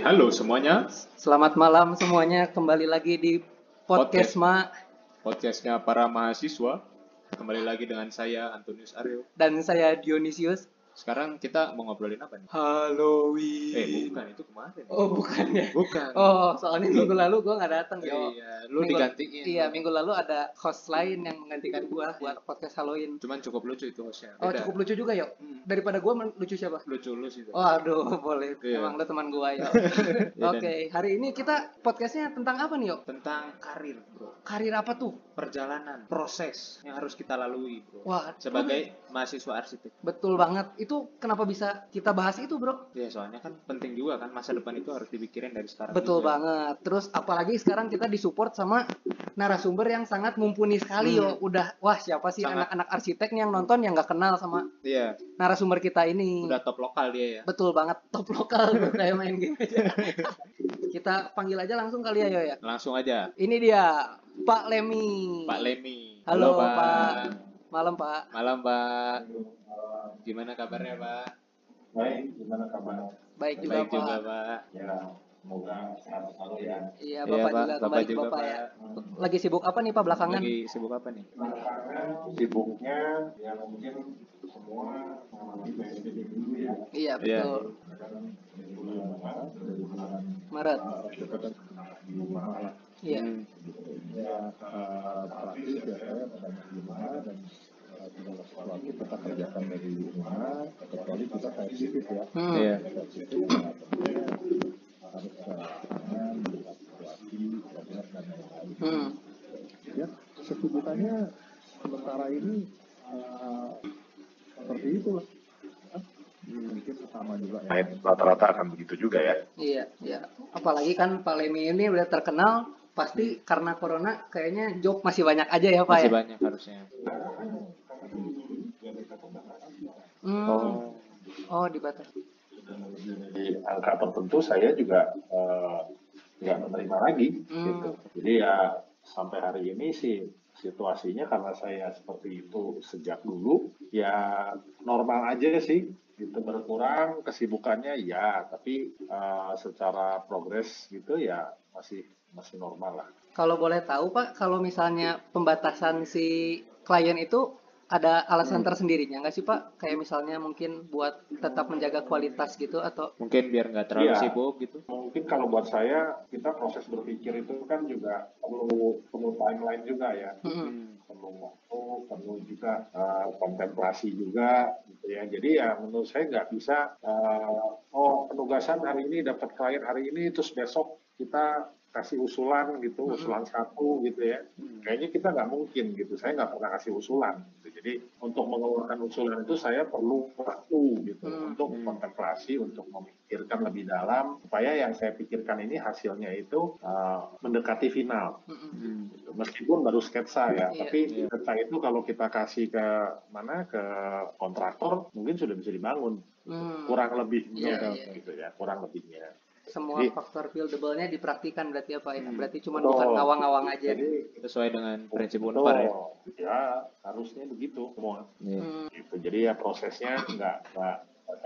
Oke, halo semuanya. Selamat malam semuanya, kembali lagi di podcast, Podcast. Ma Podcastnya para mahasiswa. Kembali lagi dengan saya Antonius Aryo. dan saya Dionysius. Sekarang kita mau ngobrolin apa nih? Halloween. Eh, bukan itu kemarin. Oh, bukan ya. Bukan. Oh, soalnya minggu lalu gua nggak datang yo. Iya, lu Minggu- digantiin. Iya, minggu lalu ada host lain yang menggantikan gua buat podcast Halloween. Cuman cukup lucu itu hostnya. Oh, Beda. cukup lucu juga yo. Hmm. Daripada gua men- lucu siapa? Lucu lu sih. Oh, aduh, boleh. Iya. Emang lu teman gua yo. Iya, Oke, hari ini kita podcastnya tentang apa nih yo? Tentang karir, bro. Karir apa tuh? Perjalanan, proses yang harus kita lalui, bro. Wah, Sebagai mahasiswa arsitek. betul banget. Itu kenapa bisa kita bahas itu, Bro? Ya, soalnya kan penting juga kan masa depan itu harus dipikirin dari sekarang. Betul juga. banget. Terus apalagi sekarang kita disupport sama narasumber yang sangat mumpuni sekali Hmm. yo. Udah wah siapa sih anak-anak arsitek yang nonton yang nggak kenal sama Iya, narasumber kita ini. udah top lokal dia ya. Betul banget top lokal kayak main game aja. kita panggil aja langsung kali ya yo ya. Langsung aja, Ini dia Pak Lemi. Pak Lemi. Halo, Pak. Malam Pak. Malam, Pak. Gimana kabarnya, Pak? Baik, gimana kabar? Baik juga Baik Pak. juga, Pak. Ya, semoga sehat selalu ya. Iya Iya, Bapak Pak. juga Bapak juga, Bapak ya. Pak. Lagi sibuk apa nih Pak belakangan? Lagi sibuk apa nih? Belakangan sibuknya ya mungkin semua mengalami PSBB dulu ya. Iya Iya. betul. Bulan Maret, bulan. Iya. Hmm. Ya, uh, praktis biasanya pada rumah dan sesuatu kita kerjakan dari rumah, kecuali kita sensitif ya. Hmm. Tentunya harus ke tangan, benar dan lain-lain. Hmm. ya kesibukannya sementara ini uh, seperti itu lah Hah? mungkin sama juga ya rata-rata akan begitu juga ya Iya, iya. Apalagi kan Pak Lemi ini udah terkenal, pasti karena corona kayaknya job masih banyak aja ya Pak Masih ya. banyak harusnya. Hmm. Oh. Oh, dibatasi. di angka tertentu saya juga uh, nggak menerima lagi Hmm. gitu jadi ya sampai hari ini sih situasinya karena saya seperti itu sejak dulu ya normal aja sih gitu berkurang kesibukannya ya tapi uh, secara progres gitu ya masih masih normal lah Kalau boleh tahu Pak, kalau misalnya pembatasan si klien itu ada alasan tersendirinya nggak sih Pak? Kayak misalnya mungkin buat tetap menjaga kualitas gitu atau Mungkin biar nggak terlalu Iya. sibuk gitu. mungkin kalau buat saya kita proses berpikir itu kan juga perlu perlu timeline juga ya. Hmm. perlu waktu perlu juga uh, kontemplasi juga gitu ya jadi ya menurut saya nggak bisa uh, oh penugasan hari ini dapat klien hari ini terus besok kita kasih usulan gitu Mm-mm. usulan satu gitu ya Hmm. kayaknya kita nggak mungkin gitu saya nggak pernah kasih usulan. Jadi untuk mengeluarkan usulan itu saya perlu waktu gitu Hmm. untuk Hmm. kontemplasi untuk memikirkan lebih dalam supaya yang saya pikirkan ini hasilnya itu uh, mendekati final. Hmm. gitu. meskipun baru sketsa ya Iya. tapi Iya. sketsa itu kalau kita kasih ke mana ke kontraktor mungkin sudah bisa dibangun Hmm. kurang lebihnya Iya, iya. gitu ya kurang lebihnya semua Jadi- faktor buildable-nya dipraktikan berarti apa ya? Hmm. Berarti cuma Betul. bukan ngawang-ngawang aja. jadi Sesuai dengan prinsip Unpar ya. ya harusnya begitu semua Iya. Hmm. gitu jadi ya prosesnya nggak nggak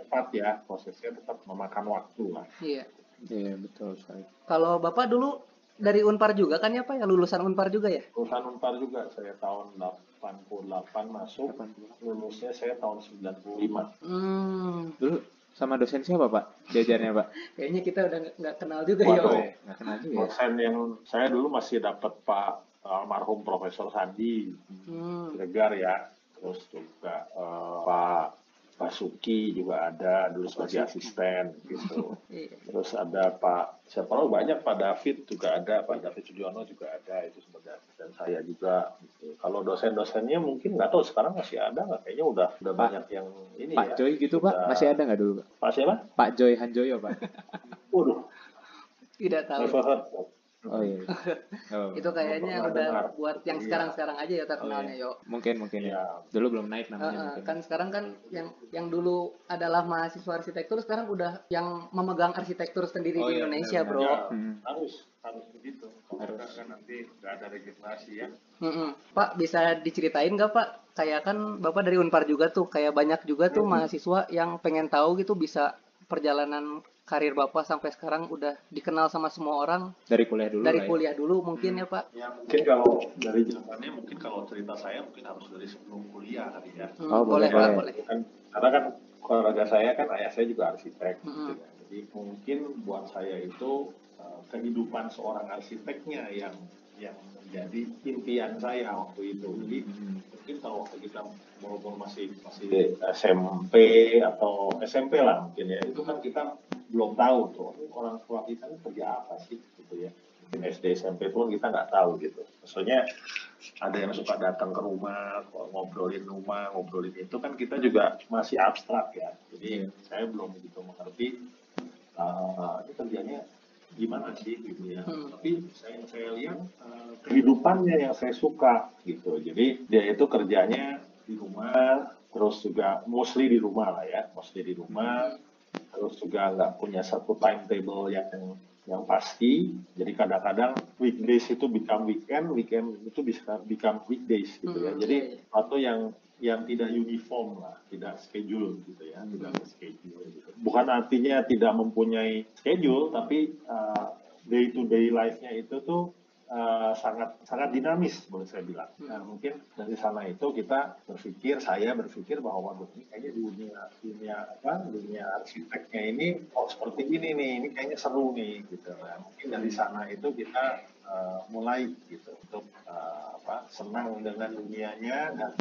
cepat ya prosesnya tetap memakan waktu lah Iya. Iya, betul sekali. Kalau Bapak dulu dari Unpar juga kan ya Pak ya? Lulusan Unpar juga ya? lulusan unpar juga saya tahun 88 masuk 80. lulusnya saya tahun 95 Hmm. Dulu sama dosen siapa, Pak? Diajarnya, Pak? Kayaknya kita udah nggak- kenal juga ya. Waduh. Pak. Nggak kenal juga ya. dosen yang saya dulu masih dapat Pak almarhum Profesor Sandi Hmm. Siregar ya terus juga eh, Pak Basuki juga ada dulu sebagai asisten gitu Iya. terus ada Pak siapa tahu banyak Pak David juga ada Pak David Sudiono juga ada itu sebagai asisten saya juga gitu. kalau dosen-dosennya mungkin nggak tahu sekarang masih ada nggak kayaknya udah udah Pak- banyak yang ini Pak ya Joy gitu, Pak? Masih ada nggak dulu, Pak? Pak siapa Pak Joy Hanjoyo, Pak? waduh Tidak tahu. never heard Oh iya. Oh, Itu kayaknya Pernah udah dengar. buat yang Iya. sekarang-sekarang aja ya terkenalnya yo. mungkin mungkin ya. ya Dulu belum naik Uh, namanya uh, mungkin. kan sekarang kan yang yang dulu adalah mahasiswa arsitektur sekarang udah yang memegang arsitektur sendiri Oh, di iya, Indonesia, benar-benar. Bro. Ya, Hmm. harus harus begitu kalau Harus. kan nanti nggak ada regenerasi ya Mm-mm. Pak bisa diceritain nggak Pak? Kayak kan Bapak dari Unpar juga tuh, kayak banyak juga tuh Hmm. mahasiswa yang pengen tahu gitu bisa perjalanan karir Bapak sampai sekarang udah dikenal sama semua orang Dari kuliah dulu dari ya. kuliah dulu mungkin ya Pak. Ya mungkin kalau dari zamannya mungkin kalau cerita saya mungkin harus dari sebelum kuliah kali ya. Hmm, Oh, boleh, boleh, Pak, boleh. boleh. Kan, karena kan keluarga saya kan ayah saya juga arsitek. Gitu ya. Jadi mungkin buat saya itu uh, kehidupan seorang arsiteknya yang yang menjadi impian saya waktu itu. Jadi Hmm. mungkin kalau waktu kita umur masih masih SMP atau SMP lah mungkin ya itu kan kita belum tahu tuh orang tua kita kerja apa sih gitu ya. Mungkin SD SMP pun kita nggak tahu gitu. Maksudnya ada yang suka datang ke rumah ngobrolin rumah ngobrolin itu kan kita juga masih abstrak ya. Jadi saya belum begitu mengerti uh, ini kerjanya gimana sih gitu ya. Hmm. tapi saya saya lihat uh, kehidupannya yang saya suka gitu. Jadi dia itu kerjanya di rumah terus juga mostly di rumah lah ya mostly di rumah terus juga nggak punya satu timetable yang yang pasti jadi kadang-kadang weekdays itu become weekend weekend itu bisa become weekdays gitu ya Hmm. jadi atau yang yang tidak uniform lah tidak schedule gitu ya tidak ada schedule gitu. bukan artinya tidak mempunyai schedule tapi day to day life-nya itu tuh uh, sangat sangat dinamis boleh saya bilang. Nah, mungkin dari sana itu kita berpikir, saya berpikir bahwa waduh ini kayaknya dunia dunia apa dunia arsiteknya ini oh seperti ini nih, ini kayaknya seru nih gitu. Nah, mungkin dari sana itu kita uh, mulai gitu untuk uh, apa senang dengan dunianya dan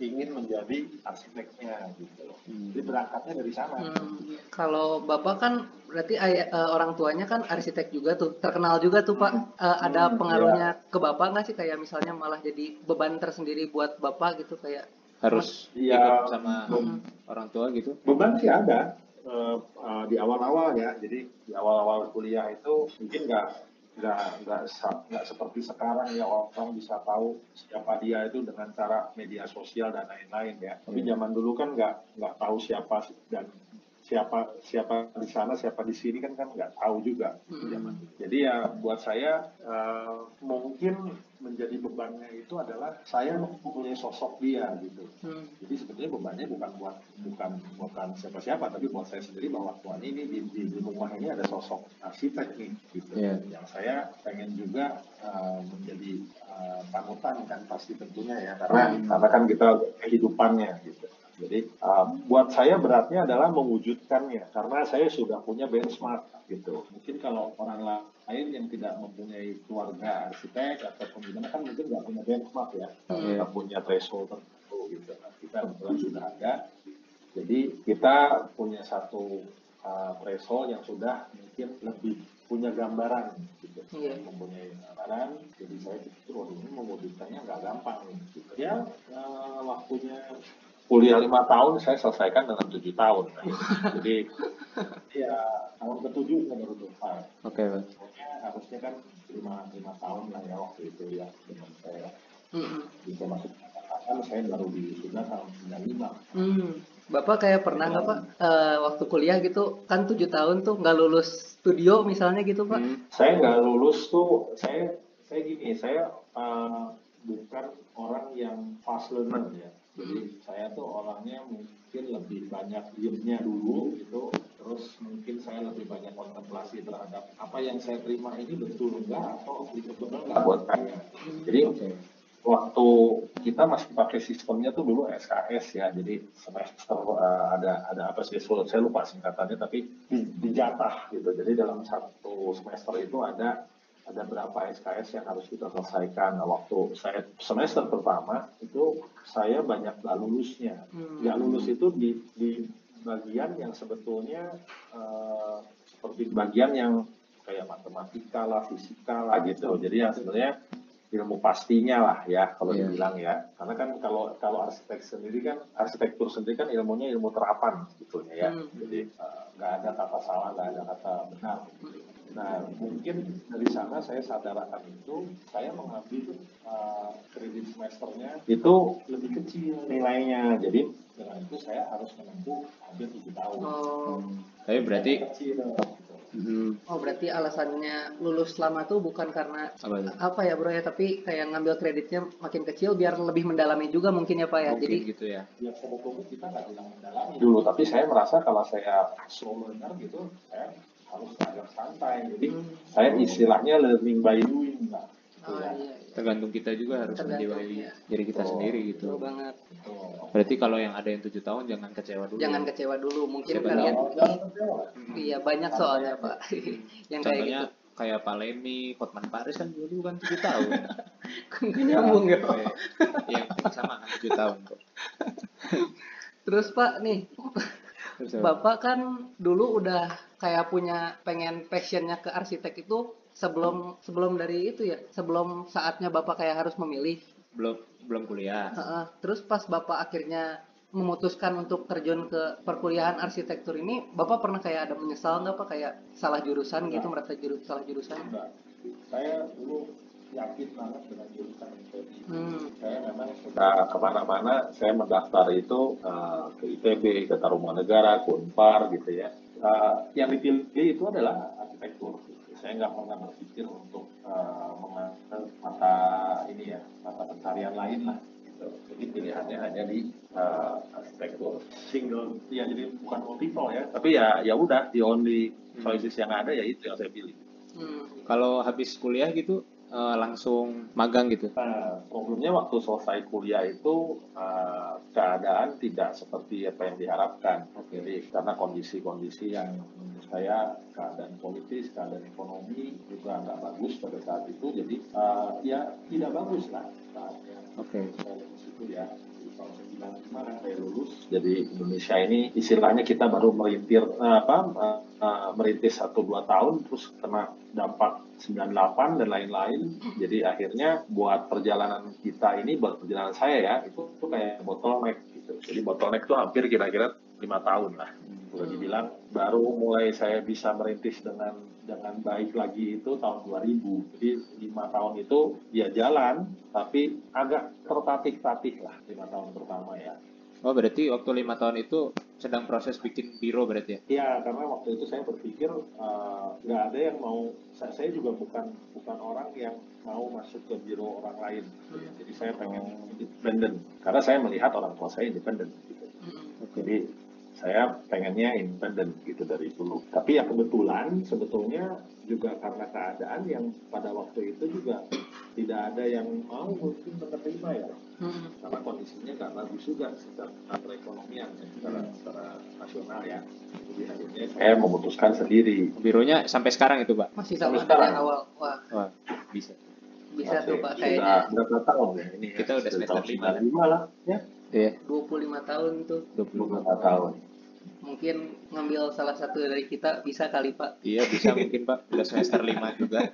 ingin menjadi arsiteknya gitu. Jadi berangkatnya dari sana. Hmm, Kalau Bapak kan berarti ayah, eh, orang tuanya kan arsitek juga tuh, terkenal juga tuh Pak. Eh, ada Hmm, pengaruhnya ke Bapak nggak sih kayak misalnya malah jadi beban tersendiri buat Bapak gitu kayak Harus Iya. ikut sama Hmm. orang tua gitu. beban sih ada Eh, eh, di awal-awal ya jadi di awal-awal kuliah itu mungkin nggak nggak nggak nggak seperti sekarang ya orang bisa tahu siapa dia itu dengan cara media sosial dan lain-lain ya. Tapi zaman dulu kan nggak nggak tahu siapa dan siapa siapa di sana siapa di sini kan kan nggak tahu juga. Hmm. zaman jadi ya buat saya eh, mungkin menjadi bebannya itu adalah saya mempunyai sosok dia gitu hmm, jadi sebetulnya bebannya bukan buat bukan bukan siapa-siapa, tapi buat saya sendiri bahwa tuan ini di, di, di rumah ini ada sosok arsitek nih, gitu. Iya. Yang saya pengen juga uh, menjadi uh, panutan kan pasti tentunya ya, karena karena kan kita kehidupannya gitu. Jadi uh, buat saya beratnya adalah mewujudkannya, karena saya sudah punya benchmark gitu. Mungkin kalau orang lain yang tidak mempunyai keluarga arsitek atau gimana kan mungkin nggak punya benchmark ya, Iya. nggak punya threshold tertentu gitu. Nah, kita kebetulan sudah ada. Jadi kita punya satu uh, threshold yang sudah mungkin lebih punya gambaran gitu. Iya. Mempunyai gambaran. Jadi saya pikir waduh ini mewujudkannya nggak gampang. Gitu. Ya uh, waktunya kuliah lima tahun saya selesaikan dengan tujuh tahun. Jadi ya tahun ketujuh saya baru selesai. Oke, Pak. Pokoknya harusnya kan lima lima tahun lah ya waktu itu ya dengan saya hmm, bisa masuk kan saya baru di sudah tahun 95 hmm. Bapak kayak pernah nggak Pak eh, waktu kuliah gitu kan tujuh tahun tuh nggak lulus studio misalnya gitu Pak? Hmm. saya nggak lulus tuh saya saya gini saya eh, bukan orang yang fast learner ya jadi saya tuh orangnya mungkin lebih banyak diemnya dulu gitu. Terus mungkin saya lebih banyak kontemplasi terhadap apa yang saya terima ini betul enggak atau betul enggak? Buat saya. Jadi waktu kita masih pakai sistemnya tuh dulu SKS ya. Jadi semester uh, ada ada apa sih? Saya lupa singkatannya tapi di, dijatah gitu. Jadi dalam satu semester itu ada ada berapa SKS yang harus kita selesaikan nah, waktu saya semester pertama itu saya banyak nggak lulusnya Hmm. nggak lulus itu di di bagian yang sebetulnya uh, seperti bagian yang kayak matematika lah fisika lah gitu jadi yang sebenarnya ilmu pastinya lah ya kalau Iya. dibilang ya karena kan kalau kalau arsitek sendiri kan arsitektur sendiri kan ilmunya ilmu terapan sebetulnya ya Hmm. jadi eh, nggak ada kata salah nggak ada kata benar nah mungkin dari sana saya sadar akan itu saya mengambil eh, kredit semesternya itu lebih kecil nilainya jadi dengan itu saya harus menempuh hampir tujuh tahun Oh, Tapi berarti kecil gitu. Hmm. Oh berarti alasannya lulus lama tuh bukan karena Apa tuh? apa ya bro ya tapi kayak ngambil kreditnya makin kecil biar lebih mendalami juga mungkin ya pak ya Mungkin jadi gitu ya. Ya sebetulnya kita nggak bilang mendalami dulu, tapi saya merasa kalau saya slow learner gitu, saya harus belajar santai. Jadi Hmm. saya istilahnya learning by doing lah. Gitu oh ya. iya, iya. Tergantung kita juga harus Tergantung, menjiwai ya. diri kita Betul. sendiri betul gitu. banget Gitu. Berarti kalau yang ada yang tujuh tahun jangan kecewa dulu. jangan kecewa dulu mungkin Siapa kalian kecewa. Hmm. iya banyak soalnya pak yang kayak Contohnya gitu kayak Pak Lemi, Hotman Paris kan dulu kan tujuh tahun. Nggak nyambung ya Pak. Iya, sama kan tujuh tahun kok. terus pak nih bapak kan dulu udah kayak punya pengen passionnya ke arsitek itu sebelum sebelum dari itu ya sebelum saatnya bapak kayak harus memilih belum belum kuliah. Heeh. terus pas bapak akhirnya memutuskan untuk terjun ke perkuliahan arsitektur ini bapak pernah kayak ada menyesal nggak pak kayak salah jurusan gitu merasa juru, salah jurusan Enggak. Saya dulu yakin banget dengan jurusan ITB. hmm. Saya memang sudah ke mana-mana, saya mendaftar itu eh, ke ITB, ke Tarumanegara, ke Unpar gitu ya. Eh, yang dipilih itu adalah arsitektur. Saya nggak pernah berpikir untuk eh, mengambil mata ini ya, mata pencarian lain lah. Gitu. Jadi pilihannya hanya di eh, arsitektur. Single, ya jadi bukan multiple ya. Tapi ya ya udah, the only choices yang ada ya itu yang saya pilih. Hmm. Kalau habis kuliah gitu eh, langsung magang gitu. Nah, problemnya waktu selesai kuliah itu uh, keadaan tidak seperti apa yang diharapkan. Jadi karena kondisi-kondisi yang menurut saya keadaan politis, keadaan ekonomi juga nggak bagus pada saat itu. Jadi uh, ya tidak bagus lah saatnya Oke. saya itu ya. Di tahun 95 saya lulus. Jadi Indonesia ini istilahnya kita baru merintir eh, apa eh, merintis satu dua tahun terus kena dampak 98 dan lain-lain. Jadi akhirnya buat perjalanan kita ini buat perjalanan saya ya itu kayak bottleneck gitu. Jadi bottleneck itu hampir kira-kira lima tahun lah. Boleh dibilang baru mulai saya bisa merintis dengan dengan baik lagi itu tahun 2000. Jadi lima tahun itu ya jalan, tapi agak tertatih-tatih lah lima tahun pertama ya. Oh berarti waktu lima tahun itu sedang proses bikin biro berarti ya? Ya karena waktu itu saya berpikir eh, nggak ada yang mau. Saya, saya juga bukan bukan orang yang mau masuk ke biro orang lain. gitu ya. Jadi saya pengen independen karena saya melihat orang tua saya independen. Gitu. Hmm. Jadi saya pengennya independen gitu dari dulu. Tapi ya kebetulan sebetulnya juga karena keadaan yang pada waktu itu juga tidak ada yang mau mungkin menerima ya. Hmm. Karena kondisinya nggak bagus juga secara perekonomian ya, secara, secara nasional ya. Jadi akhirnya saya memutuskan sendiri. Bironya sampai sekarang itu pak? masih Sampai sama sekarang. dari awal wah Wah bisa. bisa tuh pak Sudah kayaknya berapa tahun ya ini? ya? Kita udah Sudah semester tahun lima. 95 lah ya. Iya. 25 tahun tuh 25 25 tahun. Mungkin ngambil salah satu dari kita bisa kali pak Iya bisa mungkin pak. Udah semester lima juga.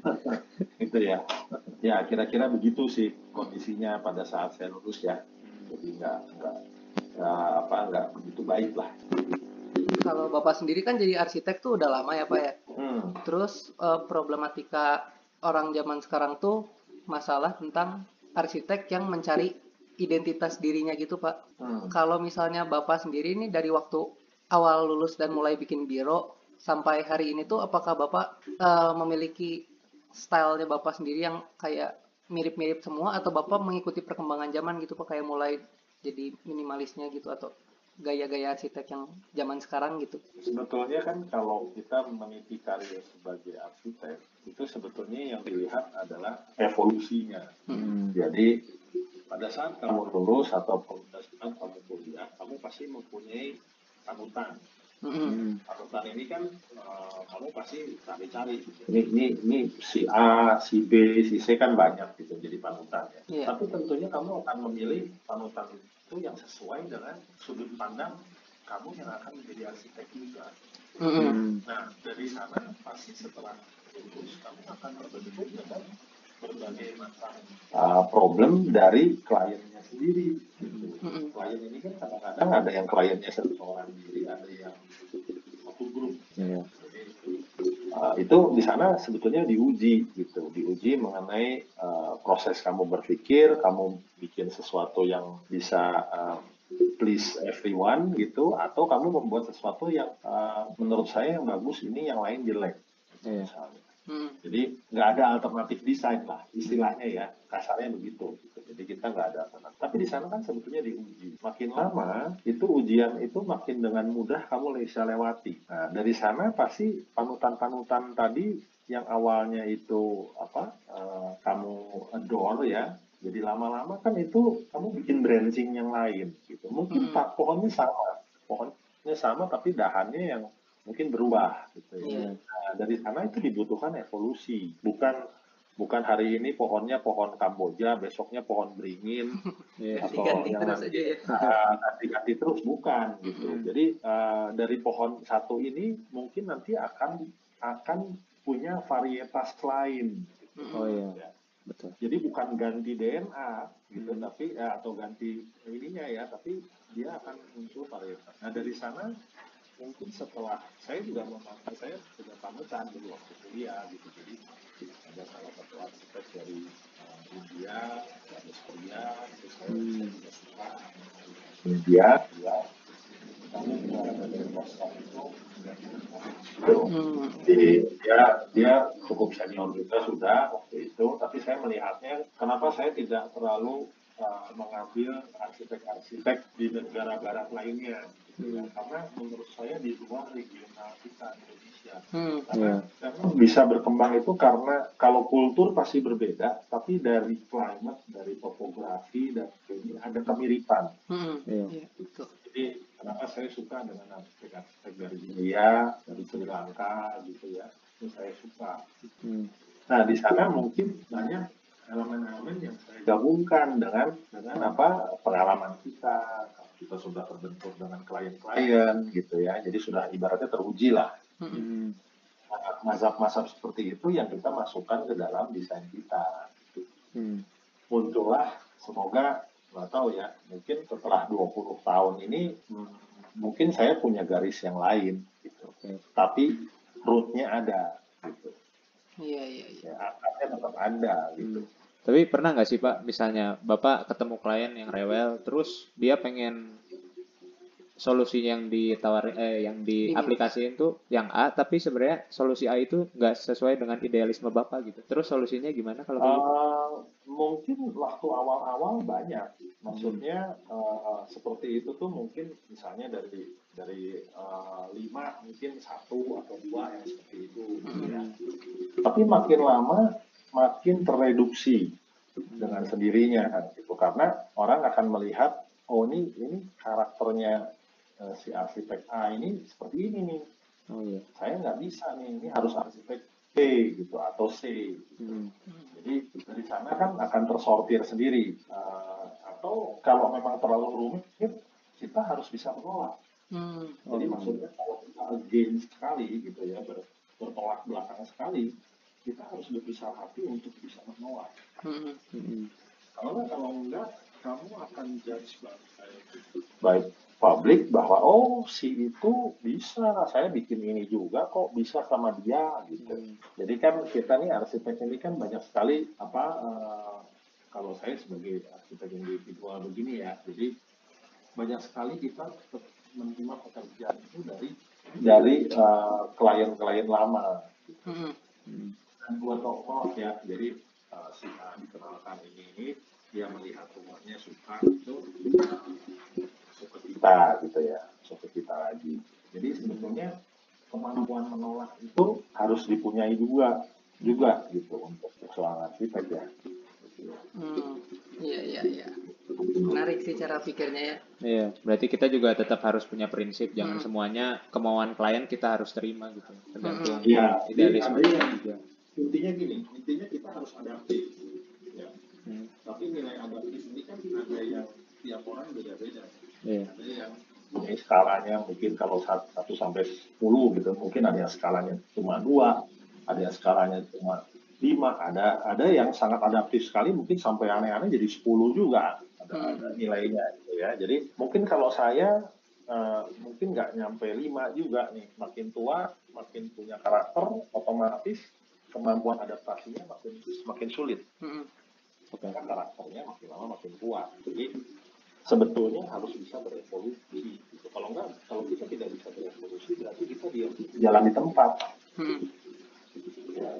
itu ya. Ya kira-kira begitu sih kondisinya pada saat saya lulus ya. Jadi nggak nggak apa nggak begitu baik lah. kalau bapak sendiri kan jadi arsitek tuh udah lama ya pak ya Hmm. terus eh, problematika orang zaman sekarang tuh masalah tentang arsitek yang mencari identitas dirinya gitu pak Hmm. kalau misalnya bapak sendiri nih dari waktu awal lulus dan mulai bikin biro sampai hari ini tuh apakah bapak eh, memiliki stylenya bapak sendiri yang kayak mirip-mirip semua atau bapak mengikuti perkembangan zaman gitu pak kayak mulai jadi minimalisnya gitu atau gaya-gaya arsitek yang zaman sekarang gitu Sebetulnya kan kalau kita meniti karir sebagai arsitek itu sebetulnya yang dilihat adalah evolusinya. Hmm. Jadi pada saat kamu lulus atau pada saat kamu kuliah, kamu pasti mempunyai panutan. Panutan ini kan eh, kamu pasti cari-cari. gitu. Ini, ini, ini si A, si B, si C kan banyak gitu jadi panutan ya. Iya. Tapi tentunya kamu akan memilih panutan itu yang sesuai dengan sudut pandang kamu yang akan menjadi arsitek juga. Mm-mm. Hmm. Nah, dari sana pasti setelah lulus kamu akan terbentuk dengan berbagai macam uh, problem dari kliennya sendiri. Gitu. Mm-mm. Klien ini kan kadang-kadang ada yang kliennya satu orang diri, ada yang satu grup. Iya. Jadi uh, itu di sana sebetulnya diuji gitu, diuji mengenai uh, proses kamu berpikir, kamu bikin sesuatu yang bisa uh, please everyone gitu atau kamu membuat sesuatu yang uh, menurut saya yang bagus ini yang lain jelek Iya. misalnya. Hmm. Jadi nggak ada alternatif desain lah istilahnya ya kasarnya begitu. gitu. Jadi kita nggak ada alternatif. Tapi di sana kan sebetulnya diuji. Makin lama itu ujian itu makin dengan mudah kamu bisa lewati. Nah dari sana pasti panutan-panutan tadi yang awalnya itu apa eh, kamu adore ya. Jadi lama-lama kan itu kamu bikin branching yang lain gitu. Mungkin Hmm. pak pohonnya sama, pohonnya sama tapi dahannya yang mungkin berubah gitu ya. Iya. Nah, dari sana itu dibutuhkan evolusi, bukan bukan hari ini pohonnya pohon Kamboja, besoknya pohon beringin, Iya. atau Ganti-ganti yang terus nanti- aja ya. uh, ganti-ganti terus bukan gitu. Mhm. Jadi uh, dari pohon satu ini mungkin nanti akan akan punya varietas lain. Hmm. Oh iya, betul. Jadi bukan ganti DNA gitu, Hmm. tapi eh, atau ganti ininya ya, tapi dia akan muncul varietas. Nah dari sana mungkin setelah saya juga memahami saya sudah panutan dulu waktu kuliah gitu, jadi ada salah satu arsitek dari uh, India, dari Korea, terus saya Hmm. juga suka India, ya. Kami juga dari Boston itu. Hmm. Jadi dia dia cukup senior juga sudah waktu itu, tapi saya melihatnya kenapa saya tidak terlalu uh, mengambil arsitek-arsitek di negara barat lainnya, gitu ya. karena menurut saya di luar regional kita Indonesia, Hmm. karena memang bisa berkembang itu karena kalau kultur pasti berbeda, tapi dari climate, dari topografi dan ini ada kemiripan. Hmm. Iya. Iya, betul. Jadi kenapa saya suka dengan arsitek-arsitek dari India, dari Sri Lanka gitu ya, itu saya suka. Hmm. Nah di sana mungkin banyak elemen-elemen yang saya gabungkan dengan dengan apa pengalaman kita. Kita sudah terbentur dengan klien-klien gitu ya, jadi sudah ibaratnya teruji lah. Hmm. Hmm. Nah, Mazhab-mazhab seperti itu yang kita masukkan ke dalam desain kita. Hmm. muncullah semoga nggak tahu ya mungkin setelah 20 tahun ini hmm, mungkin saya punya garis yang lain gitu Oke. tapi rootnya ada gitu Iya, iya, iya. ya akarnya tetap ada gitu Hmm. Tapi pernah nggak sih Pak, misalnya Bapak ketemu klien yang rewel, terus dia pengen solusi yang ditawarin, eh, yang diaplikasiin tuh yang A, tapi sebenarnya solusi A itu nggak sesuai dengan idealisme Bapak gitu. Terus solusinya gimana kalau? Eh, mungkin waktu awal-awal banyak maksudnya eh, seperti itu tuh mungkin misalnya dari dari eh, lima mungkin satu atau dua yang seperti itu gitu ya. tapi makin lama makin tereduksi dengan sendirinya kan gitu karena orang akan melihat oh ini ini karakternya eh, si arsitek A ini seperti ini nih Oh iya. saya nggak bisa nih ini harus arsitek B gitu atau C Hmm. jadi dari sana kan akan tersortir sendiri Eh, atau kalau memang terlalu rumit kita harus bisa menolak Hmm. jadi Oh. maksudnya kalau kita against sekali gitu ya ber- bertolak belakang sekali kita harus berbesar hati untuk bisa menolak Hmm. Hmm. Karena kalau enggak, kamu akan judge baik, baik publik bahwa oh si itu bisa, saya bikin ini juga kok bisa sama dia gitu. Hmm. Jadi kan kita nih arsitek ini kan banyak sekali apa eh, kalau saya sebagai arsitek individual begini ya, jadi banyak sekali kita tetap menerima pekerjaan itu dari dari eh, klien-klien lama Hmm. Hmm. Dua tokoh ya jadi uh, si A dikenalkan ini ini dia melihat rumahnya suka itu suka kita gitu ya suka kita lagi jadi sebetulnya kemampuan menolak itu harus dipunyai juga juga gitu untuk seorang arsitek ya Hmm. Iya, iya, iya. Menarik sih cara pikirnya ya. Iya, berarti kita juga tetap harus punya prinsip, jangan Hmm. semuanya kemauan klien kita harus terima gitu. Tergantung Iya, idealisme jadi kita artinya- juga. Intinya gini intinya kita harus adaptif ya Hmm. tapi nilai adaptif ini kan ada yang tiap orang beda-beda Iya. ada yang punya skalanya mungkin kalau sat- 1 sampai 10 gitu mungkin ada yang skalanya cuma dua ada yang skalanya cuma 5 ada ada yang sangat adaptif sekali mungkin sampai aneh-aneh jadi 10 juga ada, Hmm. ada nilainya gitu ya jadi mungkin kalau saya eh, mungkin nggak nyampe 5 juga nih makin tua makin punya karakter otomatis kemampuan adaptasinya makin makin sulit Hmm. Oke. karena karakternya makin lama makin kuat. Jadi sebetulnya harus bisa berevolusi. Gitu. Kalau enggak, kalau kita tidak bisa berevolusi, berarti kita di jalan di tempat. Hmm. Ya.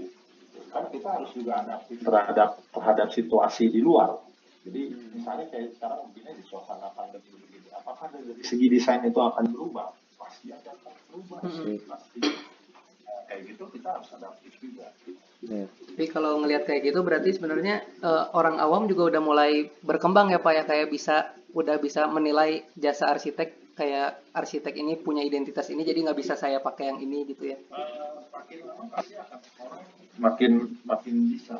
Karena kita harus juga adaptif terhadap terhadap situasi di luar. Jadi misalnya kayak sekarang begini di suasana pandemi begini, apakah dari segi desain itu akan berubah? Pasti akan berubah. Hmm. Pasti. Nah, kayak gitu kita harus adaptif Ya. Tapi kalau ngelihat kayak gitu berarti sebenarnya eh, orang awam juga udah mulai berkembang ya Pak ya kayak bisa udah bisa menilai jasa arsitek kayak arsitek ini punya identitas ini jadi nggak bisa saya pakai yang ini gitu ya. makin lama pasti akan orang makin makin bisa.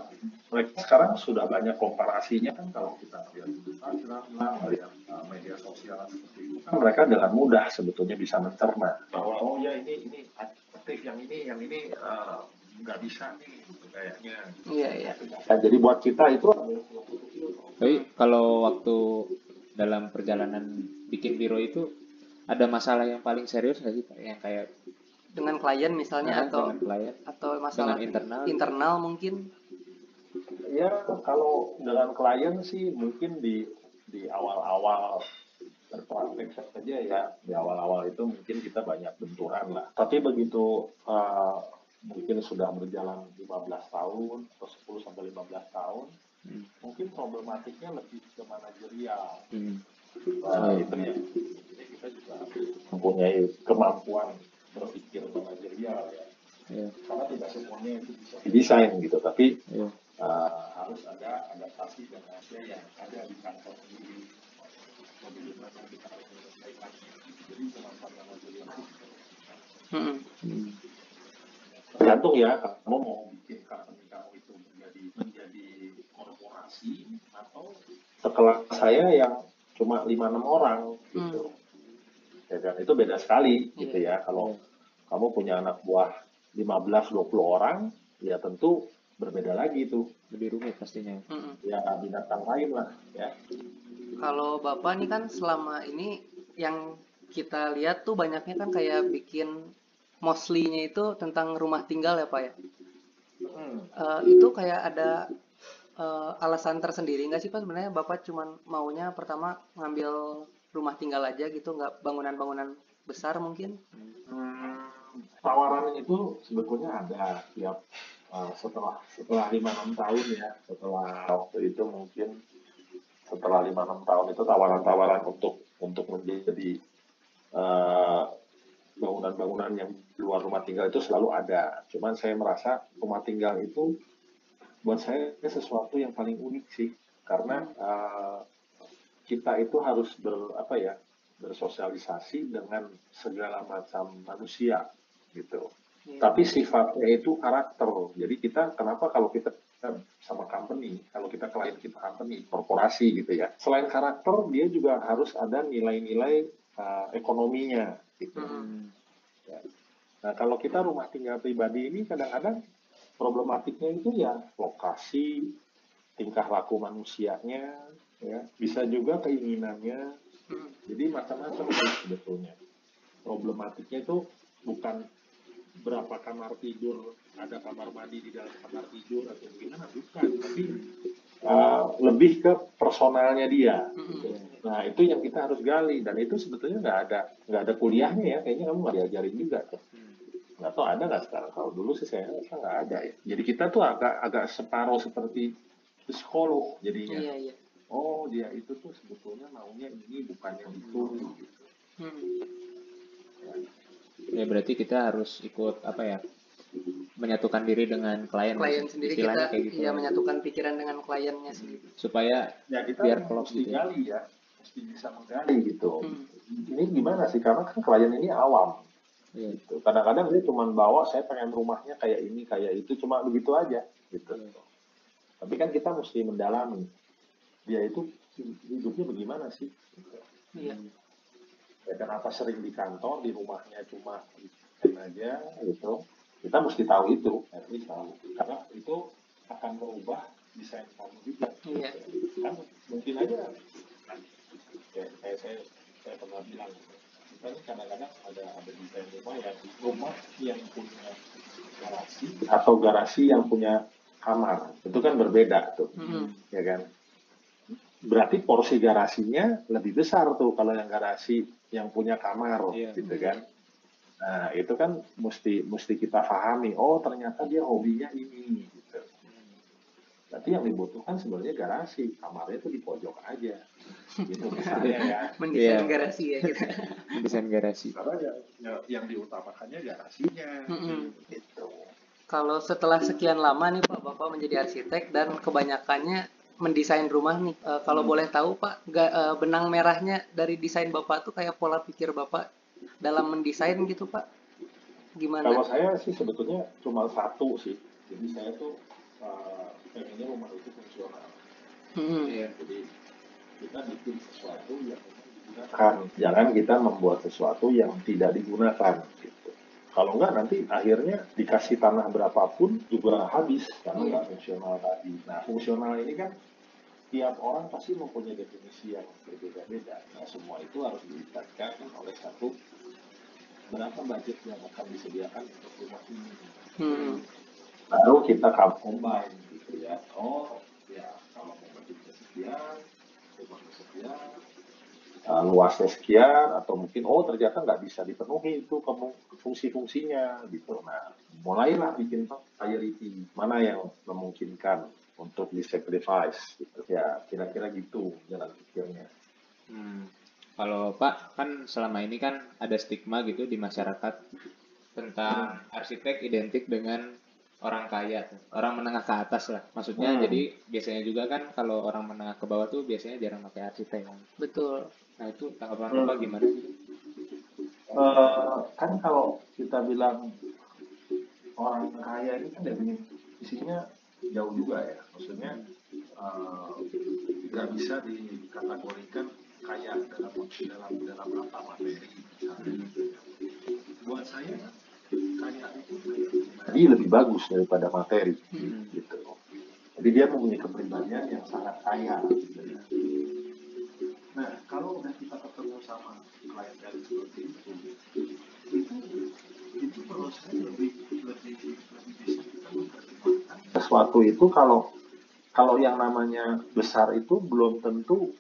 Mereka sekarang sudah banyak komparasinya kan kalau kita lihat Instagram lah, lihat uh, media sosial seperti itu kan mereka dengan mudah sebetulnya bisa mencerna bahwa oh ya ini ini aktif yang ini yang ini uh, nggak bisa nih gitu kayaknya. Iya iya. Nah, jadi buat kita itu. Tapi kalau waktu dalam perjalanan bikin biro itu ada masalah yang paling serius nggak sih Pak? Yang kayak Dengan klien misalnya Nah, atau dengan klien, atau masalah dengan internal. internal mungkin. Ya kalau dengan klien sih mungkin di di awal-awal berpraktek saja ya di awal-awal itu mungkin kita banyak benturan lah. Tapi begitu uh, mungkin sudah berjalan 15 tahun atau 10 sampai 15 tahun, Hmm. mungkin problematiknya lebih ke manajerial. Hmm. Nah, itu ya. Jadi kita juga mempunyai kemampuan berpikir manajerial ya. Ya, Karena tidak semuanya itu bisa didesain gitu, tapi ya. uh, harus ada adaptasi dan ada yang ada di kantor sendiri. Bagaimana kita harus menyelesaikan. Jadi kemampuan manajerial Hmm. Hmm. Tergantung ya kamu mau bikin company kamu itu menjadi menjadi korporasi atau sekelas saya yang cuma lima enam orang gitu. Ya kan itu beda sekali gitu ya. Kalau kamu punya anak buah 15-20 orang ya tentu berbeda lagi itu Lebih rumit pastinya. Hmm. ya binatang lain lah ya. Kalau Bapak nih kan selama ini yang kita lihat tuh banyaknya kan kayak bikin mostly-nya itu tentang rumah tinggal ya Pak ya. Eh, itu kayak ada eh, alasan tersendiri nggak sih Pak sebenarnya Bapak cuman maunya pertama ngambil rumah tinggal aja gitu nggak bangunan-bangunan besar mungkin? Hmm, tawaran itu sebetulnya ada tiap uh, setelah setelah lima enam tahun ya setelah waktu itu mungkin setelah lima enam tahun itu tawaran-tawaran untuk untuk menjadi uh, bangunan-bangunan yang luar rumah tinggal itu selalu ada. Cuman saya merasa rumah tinggal itu buat saya sesuatu yang paling unik sih karena uh, kita itu harus ber apa ya bersosialisasi dengan segala macam manusia gitu. Iya. Tapi sifatnya itu karakter. Jadi kita kenapa kalau kita sama company, kalau kita klien kita company, korporasi gitu ya. Selain karakter, dia juga harus ada nilai-nilai uh, ekonominya gitu. Hmm. Nah, kalau kita rumah tinggal pribadi ini kadang-kadang problematiknya itu ya lokasi, tingkah laku manusianya, ya, bisa juga keinginannya, Hmm. jadi macam-macam sebetulnya. Problematiknya itu bukan berapa kamar tidur, ada kamar mandi di dalam kamar tidur atau gimana, bukan. Tapi uh, lebih ke personalnya dia. Hmm. Nah itu yang kita harus gali dan itu sebetulnya nggak ada nggak ada kuliahnya ya. Kayaknya kamu nggak diajarin juga tuh. Nggak tahu ada nggak sekarang. Kalau dulu sih saya rasa nggak ada ya. Jadi kita tuh agak agak separuh seperti psikolog jadinya. Iya iya. Oh dia itu tuh sebetulnya maunya ini bukan yang itu. gitu. Hmm. Ya berarti kita harus ikut apa ya? Menyatukan diri dengan klien. Klien sendiri kita kayak gitu. ya menyatukan pikiran dengan kliennya sendiri. Supaya Ya kita Biar klop gitu ya. ya, mesti bisa menggali gitu. Hmm. Ini gimana sih? Karena kan klien ini awam. ya, gitu. Kadang-kadang dia cuma bawa saya pengen rumahnya kayak ini kayak itu cuma begitu aja gitu. Iya. Tapi kan kita mesti mendalami dia itu hidupnya bagaimana sih? Gitu. Iya. Ya, kenapa sering di kantor di rumahnya cuma aja gitu? Kita mesti tahu itu, at least tahu karena itu akan merubah desain kamu juga. Iya. Kan mungkin aja kayak kayak saya saya pernah bilang kita ini kadang-kadang ada ada desain rumah yang rumah yang punya garasi atau garasi yang punya kamar itu kan berbeda tuh Hmm. ya kan berarti porsi garasinya lebih besar tuh kalau yang garasi yang punya kamar Iya. gitu kan. Nah, itu kan mesti mesti kita pahami, oh ternyata dia hobinya ini gitu. Berarti yang dibutuhkan sebenarnya garasi, kamarnya itu di pojok aja. Gitu misalnya ya. mendesain Iya. garasi ya kita. desain garasi Karena yang, yang, yang diutamakannya garasinya. Gitu. Kalau setelah sekian lama nih Pak, Bapak menjadi arsitek dan kebanyakannya mendesain rumah nih. Eh, kalau Hmm. boleh tahu Pak, ga- eh, benang merahnya dari desain Bapak tuh kayak pola pikir Bapak dalam mendesain gitu Pak? Gimana? Kalau saya sih sebetulnya cuma satu sih. Jadi saya tuh uh, pengennya rumah itu fungsional. Mm-mm. iya Jadi kita bikin sesuatu yang digunakan. Jangan kita membuat sesuatu yang tidak digunakan. Gitu. Kalau enggak nanti akhirnya dikasih tanah berapapun juga habis karena nggak fungsional tadi. Nah fungsional ini kan tiap orang pasti mempunyai definisi yang berbeda-beda. Nah semua itu harus ditingkatkan oleh satu berapa budget yang akan disediakan untuk rumah ini. Mm-mm. Baru kita combine gitu ya. Oh ya kalau mau budgetnya sekian, rumahnya sekian, uh, luasnya sekian atau mungkin oh ternyata nggak bisa dipenuhi itu fungsi-fungsinya gitu. Nah mulailah bikin priority mana yang memungkinkan untuk disacrifice gitu. ya kira-kira gitu jalan pikirnya. Hmm. Kalau Pak kan selama ini kan ada stigma gitu di masyarakat tentang arsitek identik dengan orang kaya, tuh. orang menengah ke atas lah. Maksudnya Hmm. jadi biasanya juga kan kalau orang menengah ke bawah tuh biasanya jarang pakai arsitek. kan. Betul. Nah itu tanggapan Hmm. Bapak gimana sih? Eh, kan kalau kita bilang orang kaya ini kan definisinya jauh juga ya. Maksudnya eh, nggak bisa dikategorikan kaya dalam dalam dalam apa materi. misalnya. Buat saya kaya itu jadi lebih bagus daripada materi Hmm. gitu. Jadi dia mempunyai kepribadian yang sangat kaya. gitu. Nah, kalau udah kita ketemu sama klien dari seperti itu, itu itu lebih lebih sesuatu itu kalau kalau yang namanya besar itu belum tentu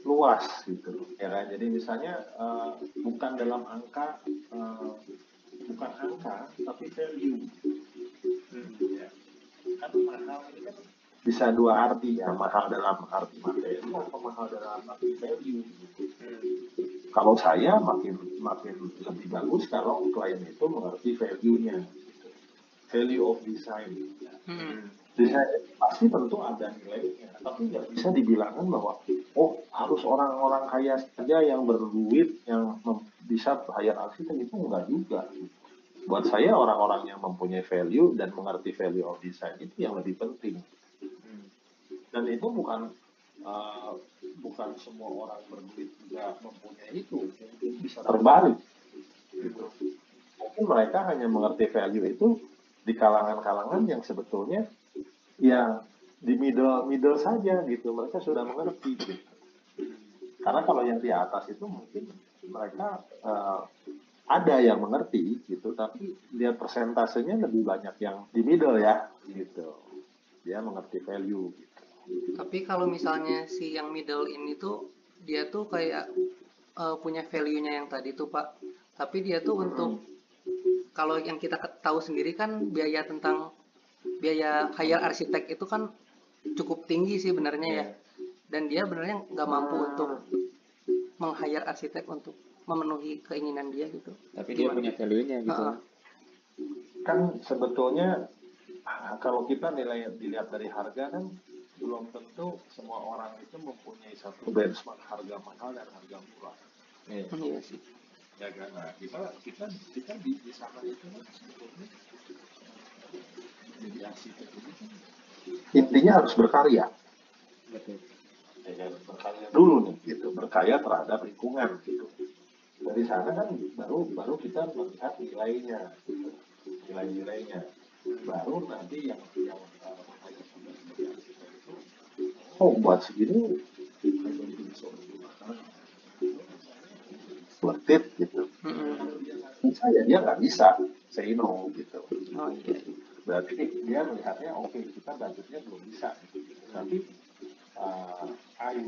luas gitu ya kan jadi misalnya eh, bukan dalam angka eh, bukan angka tapi value Hmm. ya kan mahal ini kan bisa dua arti ya mahal dalam arti materi atau mahal dalam arti value gitu. kalau saya makin makin lebih bagus kalau klien itu mengerti value-nya gitu. Value of design Mm-mm. desain pasti tentu ada nilainya tapi nggak bisa dibilangkan bahwa oh harus orang-orang kaya saja yang berduit yang bisa bayar arsitek itu enggak juga buat saya orang-orang yang mempunyai value dan mengerti value of design itu yang lebih penting Hmm. dan itu bukan uh, bukan semua orang berduit juga mempunyai itu mungkin bisa terbalik gitu. mungkin mereka hanya mengerti value itu di kalangan-kalangan yang sebetulnya ya di middle middle saja gitu mereka sudah mengerti gitu. karena kalau yang di atas itu mungkin mereka uh, ada yang mengerti gitu tapi lihat persentasenya lebih banyak yang di middle ya gitu dia mengerti value gitu. Tapi kalau misalnya si yang middle ini tuh dia tuh kayak eh, punya value-nya yang tadi tuh Pak. Tapi dia tuh untuk kalau yang kita tahu sendiri kan biaya tentang biaya hire arsitek itu kan cukup tinggi sih benernya ya. Dan dia benernya nggak mampu untuk meng-hire arsitek untuk memenuhi keinginan dia gitu. Tapi dia Gimana? punya value-nya gitu. Heeh. kan sebetulnya ah, kalau kita nilai dilihat dari harga kan belum tentu semua orang itu mempunyai satu benchmark harga mahal dan harga murah Iya. Iya sih. Ya kan nah, kita kita kita di, di sana itu kan sebetulnya jadi arsitek kan intinya harus berkarya Betul. ya kan? berkarya dulu nih gitu berkarya terhadap lingkungan gitu dari sana kan baru baru kita melihat nilainya gitu. nilai-nilainya baru nanti yang yang uh, itu oh buat segini kalau itu bisa digunakan worth it gitu Mm-mm. bisa ya dia nggak bisa say no gitu Oh iya. berarti dia melihatnya oke kita budgetnya belum bisa tapi uh, I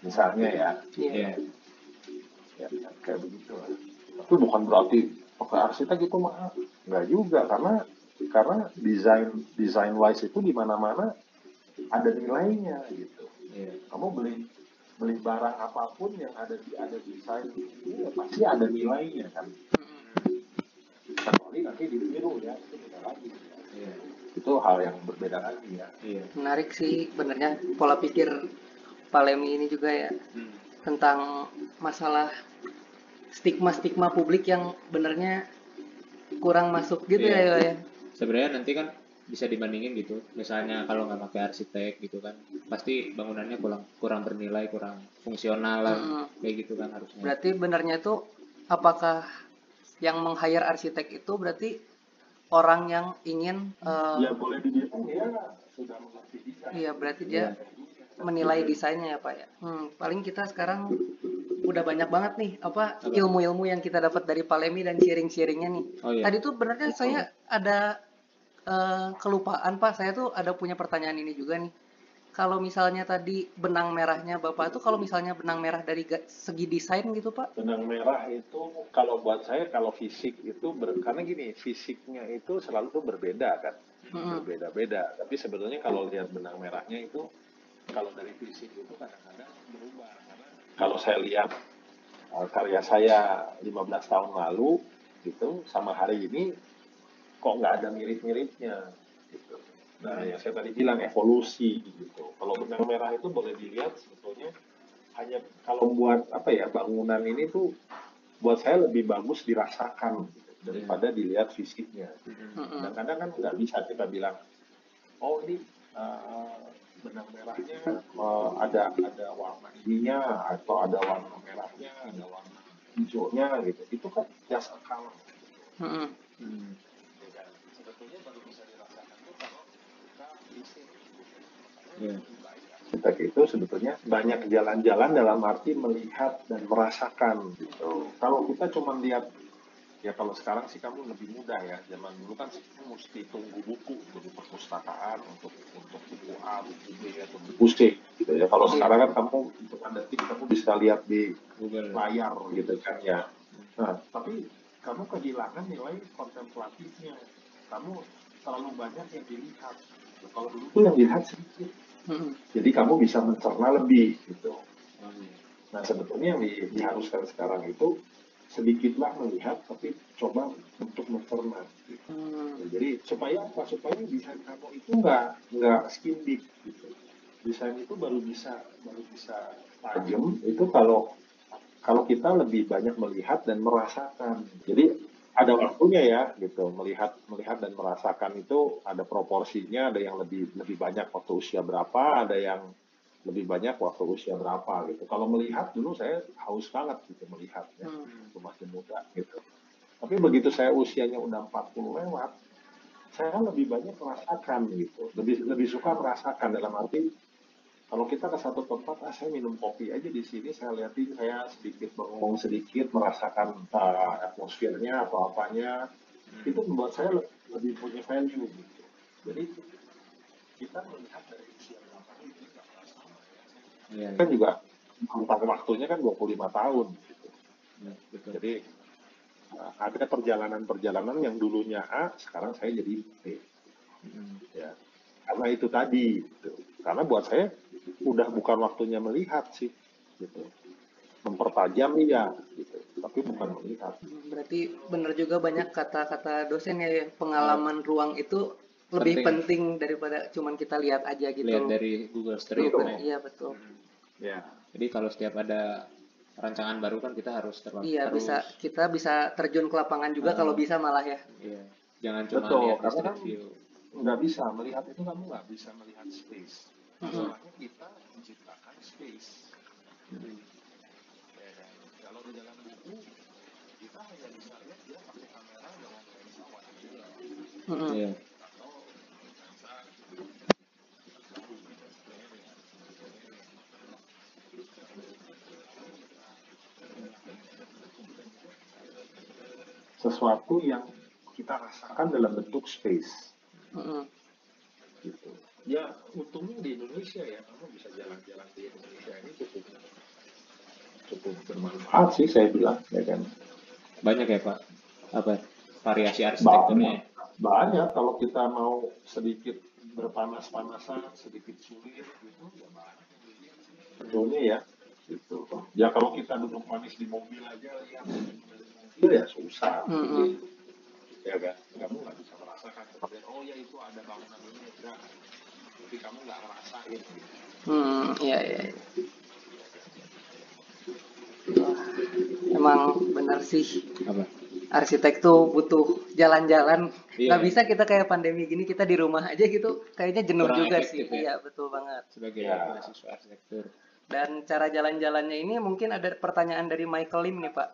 misalnya ya, Iya. Iya. ya kayak begitu lah. Tapi bukan berarti pakai arsitek itu mahal, nggak juga karena karena desain desain wise itu di mana-mana ada nilainya gitu. Iya. Kamu beli beli barang apa pun yang ada di ada desain itu ya pasti ada nilainya kan. Kecuali nanti ditiru ya itu beda lagi. ya. Iya. Itu hal yang berbeda lagi ya. Iya. Menarik sih benernya pola pikir Palemi ini juga ya Hmm. tentang masalah stigma-stigma publik yang benernya kurang masuk gitu Iya. ya ya. Sebenarnya nanti kan bisa dibandingin gitu. Misalnya kalau nggak pakai arsitek gitu kan, pasti bangunannya kurang kurang bernilai, kurang fungsional lah, Mm-mm. kayak gitu kan harusnya. Berarti benernya itu apakah yang meng-hire arsitek itu berarti orang yang ingin eh, Ya boleh dibilang ya sudah mengerti desain. iya berarti dia menilai desainnya ya Pak ya. Hmm, paling kita sekarang udah banyak banget nih apa Apa? ilmu-ilmu yang kita dapat dari Palemi dan sharing-sharingnya nih. Oh iya. Tadi tuh benernya saya ada eh, kelupaan Pak, saya tuh ada punya pertanyaan ini juga nih. Kalau misalnya tadi benang merahnya Bapak tuh kalau misalnya benang merah dari segi desain gitu Pak. Benang merah itu kalau buat saya kalau fisik itu ber- karena gini fisiknya itu selalu tuh berbeda kan Mm-mm. berbeda-beda tapi sebetulnya kalau lihat benang merahnya itu kalau dari fisik itu kadang-kadang berubah karena kalau saya lihat uh, karya saya 15 tahun lalu gitu sama hari ini kok nggak ada mirip-miripnya gitu. Nah, yang saya tadi bilang evolusi gitu. Kalau benang merah itu boleh dilihat sebetulnya hanya kalau buat apa ya bangunan ini tuh buat saya lebih bagus dirasakan gitu, daripada dilihat fisiknya. Hmm. Mm-mm. Dan kadang kan nggak bisa kita bilang, oh ini uh, benang merahnya uh, ada ada warna ininya atau ada warna merahnya, ada warna hijaunya gitu. Itu kan just a color. Mm-mm. Hmm. ya kan? Sebetulnya baru bisa dirasakan tuh kalau kita. Arsitek itu sebetulnya banyak jalan-jalan dalam arti melihat dan merasakan gitu. Kalau kita cuma lihat ya kalau sekarang sih kamu lebih mudah ya. Zaman dulu kan kamu mesti tunggu buku di perpustakaan untuk untuk buku A, buku B atau buku C gitu ya. Kalau sekarang kan kamu untuk detik kamu bisa lihat di layar gitu kan ya. Nah, tapi kamu kehilangan nilai kontemplatifnya. Kamu terlalu banyak yang dilihat. Nah, Kalau dulu tuh yang dilihat sedikit. Mm-mm. Jadi kamu bisa mencerna lebih gitu. Iya. Nah sebetulnya yang di- diharuskan sekarang itu sedikitlah melihat tapi coba untuk mencerna. gitu. Hmm. Jadi supaya apa? Supaya desain kamu itu nggak nggak skin deep gitu. Desain itu baru bisa baru bisa tajam itu kalau kalau kita lebih banyak melihat dan merasakan. Jadi ada waktunya ya gitu. Melihat melihat dan merasakan itu ada proporsinya ada yang lebih lebih banyak waktu usia berapa ada yang lebih banyak waktu usia berapa gitu. Kalau melihat dulu saya haus banget gitu melihat ya Hmm. masih muda gitu. Tapi begitu saya usianya udah 40 lewat saya lebih banyak merasakan gitu. Lebih lebih suka merasakan dalam arti kalau kita ke satu tempat ah saya minum kopi aja di sini saya liatin saya sedikit bengong sedikit merasakan uh, atmosfernya atau apanya itu membuat saya le- lebih punya value gitu jadi kita melihat dari usia berapa itu sama ya. Iya. kan juga rentang waktunya kan 25 tahun gitu. iya, Betul. Jadi uh, ada perjalanan-perjalanan yang dulunya A, sekarang saya jadi B. Hmm. Ya. Karena itu tadi. Gitu. Karena buat saya udah bukan waktunya melihat sih. Gitu. Mempertajam iya, gitu. tapi bukan melihat. Berarti benar juga banyak kata-kata dosen ya pengalaman ruang itu lebih Penting. penting, daripada cuman kita lihat aja gitu. Lihat dari Google Street. Betul. kan ya. Iya betul. Hmm. Ya. Jadi kalau setiap ada rancangan baru kan kita harus terus Iya terus, bisa kita bisa terjun ke lapangan juga Ah. kalau bisa malah ya. Iya. Jangan cuma Betul, lihat karena street kan- view. Nggak bisa melihat itu kamu nggak bisa melihat space. Soalnya kita menciptakan space. Hmm. Ya kan? Kalau di dalam buku kita hanya bisa lihat dia pakai kamera dengan lensa wide angle. Iya. atau lensa sesuatu yang kita rasakan dalam bentuk space Mm-mm. gitu. Ya untungnya di Indonesia ya kamu bisa jalan-jalan di Indonesia ini cukup bermanfaat sih saya bilang ya kan Banyak ya Pak? Apa? Variasi arsitekturnya. banyak kalau kita mau sedikit berpanas-panasan sedikit sulit gitu ya banyak tentunya ya gitu ya kalau kita duduk manis di mobil aja lihat mobil ya susah Mm-mm. ya kan kamu nggak bisa merasakan kemudian oh ya itu ada bangunan ini enggak tapi kamu nggak ngerasain gitu. Hmm, iya iya. iya. Wah, emang benar sih Apa? arsitek tuh butuh jalan-jalan. Iya. Nggak bisa kita kayak pandemi gini kita di rumah aja gitu. Kayaknya jenuh Kurang juga sih. ya. Iya betul banget. Sebagai Ya. mahasiswa arsitektur. Dan cara jalan-jalannya ini mungkin ada pertanyaan dari Michael Lim nih Pak.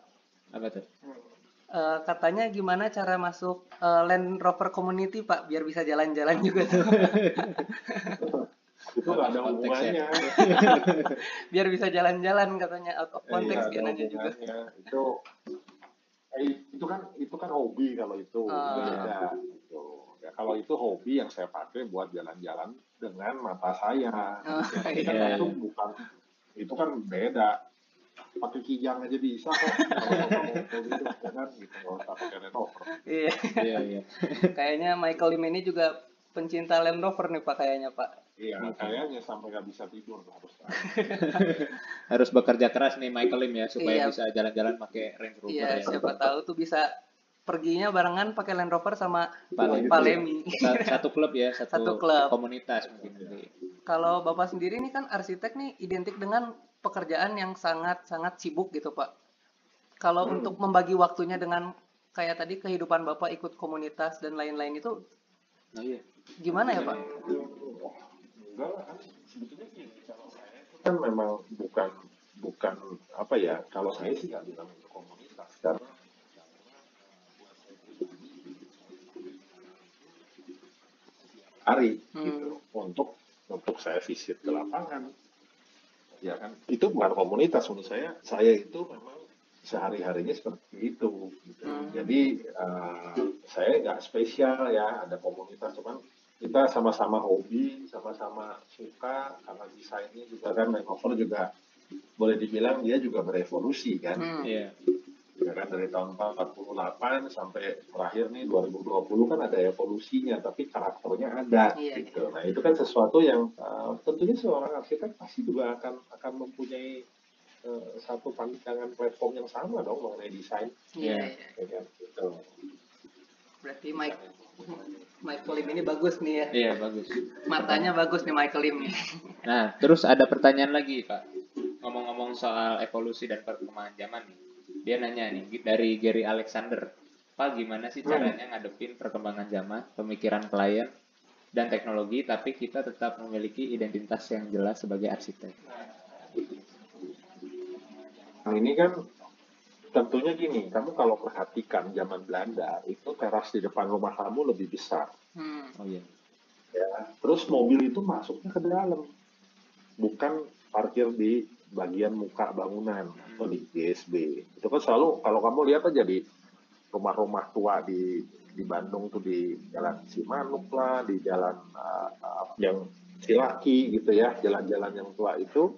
Apa tuh? Eh, katanya gimana cara masuk eh, Land Rover Community Pak biar bisa jalan-jalan juga tuh. itu nggak ada Konteksnya. hubungannya biar bisa jalan-jalan katanya out of context Iya, dia ada nanya juga. hubungannya. itu eh, itu kan itu kan hobi kalau itu Ah. beda gitu. ya kalau itu hobi yang saya pakai buat jalan-jalan dengan mata saya Oh, iya. itu bukan itu kan beda pakai kijang aja bisa kok kalau gitu kan gitu nggak usah pakai Land Rover Iya. Iya, iya. Kayaknya Michael Lim ini juga pencinta Land Rover nih Pak kayaknya Pak. iya kayaknya sampai nggak bisa tidur harus Harus bekerja keras nih Michael Lim ya supaya Iya. bisa jalan-jalan pakai Range Rover Iya, ya. siapa tahu tuh bisa perginya barengan pakai Land Rover sama Palemi. Pak Lemi. Sa- Satu klub ya, satu, Satu klub. komunitas mungkin. Kalau Bapak sendiri ini kan arsitek nih identik dengan pekerjaan yang sangat-sangat sibuk gitu Pak. Kalau Hmm. untuk membagi waktunya dengan kayak tadi kehidupan Bapak ikut komunitas dan lain-lain itu oh iya. gimana ya Pak? enggak lah kan sebetulnya gini kalau saya itu kan memang bukan bukan apa ya kalau saya sih nggak bilang itu komunitas karena hari Hmm. gitu untuk untuk saya visit ke lapangan ya kan itu bukan komunitas menurut saya saya itu memang sehari harinya seperti itu gitu. Hmm. jadi eh, saya nggak spesial ya ada komunitas cuman kita sama-sama hobi sama-sama suka karena desainnya juga kan Land Rover juga boleh dibilang dia juga berevolusi kan Hmm. Iya. Ya kan dari tahun 48 sampai terakhir nih 2020 kan ada evolusinya tapi karakternya ada Iya, gitu. Nah itu kan sesuatu yang uh, tentunya seorang arsitek pasti juga akan akan mempunyai uh, satu pandangan platform yang sama dong mengenai desain, Iya, Iya. iya. ya kan? Gitu. Berarti Mike Michael Lim ini bagus nih ya. Iya, bagus. Matanya bagus nih Michael Lim nih. Nah, terus ada pertanyaan lagi, Pak. Ngomong-ngomong soal evolusi dan perkembangan zaman nih. Dia nanya nih dari Gary Alexander. Pak, gimana sih caranya ngadepin perkembangan zaman, pemikiran klien, dan teknologi, tapi kita tetap memiliki identitas yang jelas sebagai arsitek? Nah ini kan tentunya gini, kamu kalau perhatikan zaman Belanda itu teras di depan rumah kamu lebih besar. Hmm. Oh iya. ya. Terus mobil itu masuknya ke dalam, bukan parkir di bagian muka bangunan atau di GSB. Itu kan selalu kalau kamu lihat aja di rumah-rumah tua di di Bandung tuh di Jalan Cimanuk lah, di jalan uh, uh, yang Cilaki gitu ya, jalan-jalan yang tua itu,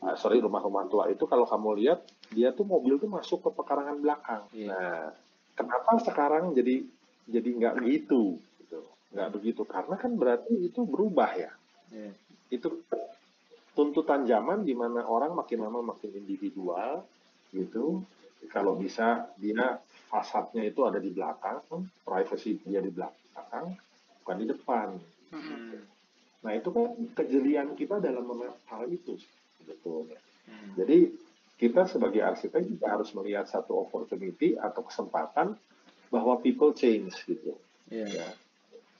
uh, sorry rumah-rumah tua itu kalau kamu lihat dia tuh mobil tuh masuk ke pekarangan belakang. Iya. Nah, kenapa sekarang jadi jadi nggak gitu? Gitu. Nggak begitu karena kan berarti itu berubah ya. Iya. Itu tuntutan zaman di mana orang makin lama makin individual gitu. Kalau bisa dia fasadnya itu ada di belakang, privacy dia di belakang, bukan di depan. Hmm. Nah itu kan kejelian kita dalam hal itu sebetulnya. Hmm. Jadi kita sebagai arsitek juga harus melihat satu opportunity atau kesempatan bahwa people change gitu. Iya. Ya.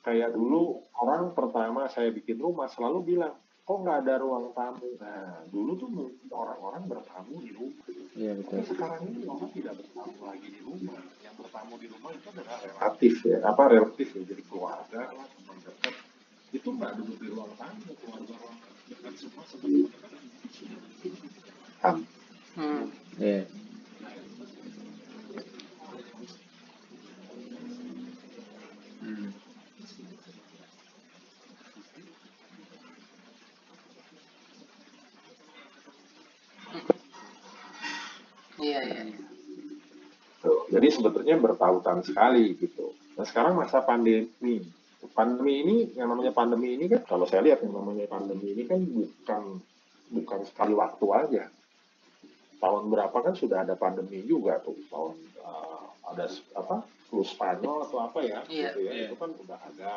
Kayak dulu orang pertama saya bikin rumah selalu bilang, kok nggak ada ruang tamu? Nah dulu tuh orang-orang bertamu di rumah. Iya, Tapi betul. sekarang ini orang tidak bertamu lagi di rumah. Yang bertamu di rumah itu adalah relatif ya, apa relatif ya, jadi keluarga lah, teman dekat. Itu nggak duduk di ruang tamu, keluarga ruang dekat semua seperti Hmm. Iya. Iya, iya. Tuh, Jadi sebetulnya bertautan sekali gitu. Nah sekarang masa pandemi, pandemi ini yang namanya pandemi ini kan kalau saya lihat yang namanya pandemi ini kan bukan bukan sekali waktu aja. Tahun berapa kan sudah ada pandemi juga tuh tahun uh, ada apa flu Spanyol atau apa ya Iya. gitu ya Iya. itu kan udah ada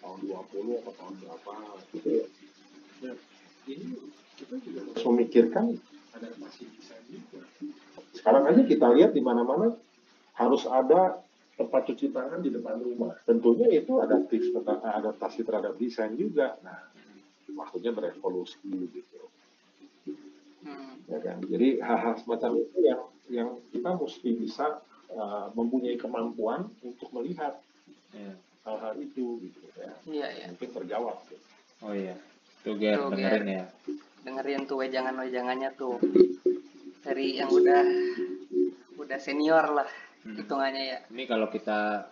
tahun 20 atau tahun berapa gitu ya. Nah, ini kita juga harus memikirkan adaptasi desain juga. Sekarang aja kita lihat di mana-mana harus ada tempat cuci tangan di depan rumah. Tentunya itu adaptif adaptasi terhadap desain juga. Nah, maksudnya berevolusi gitu. Hmm. Ya kan? Jadi hal-hal semacam itu yang yang kita mesti bisa uh, mempunyai kemampuan untuk melihat Iya. hal-hal itu gitu ya. Iya, iya. Mungkin terjawab. gitu. Oh iya. Tuh Ger, Tuh, dengerin Ger. ya. Dengerin tuh wejangan-wejangannya tuh. Dari yang udah udah senior lah Hmm. hitungannya ya. Ini kalau kita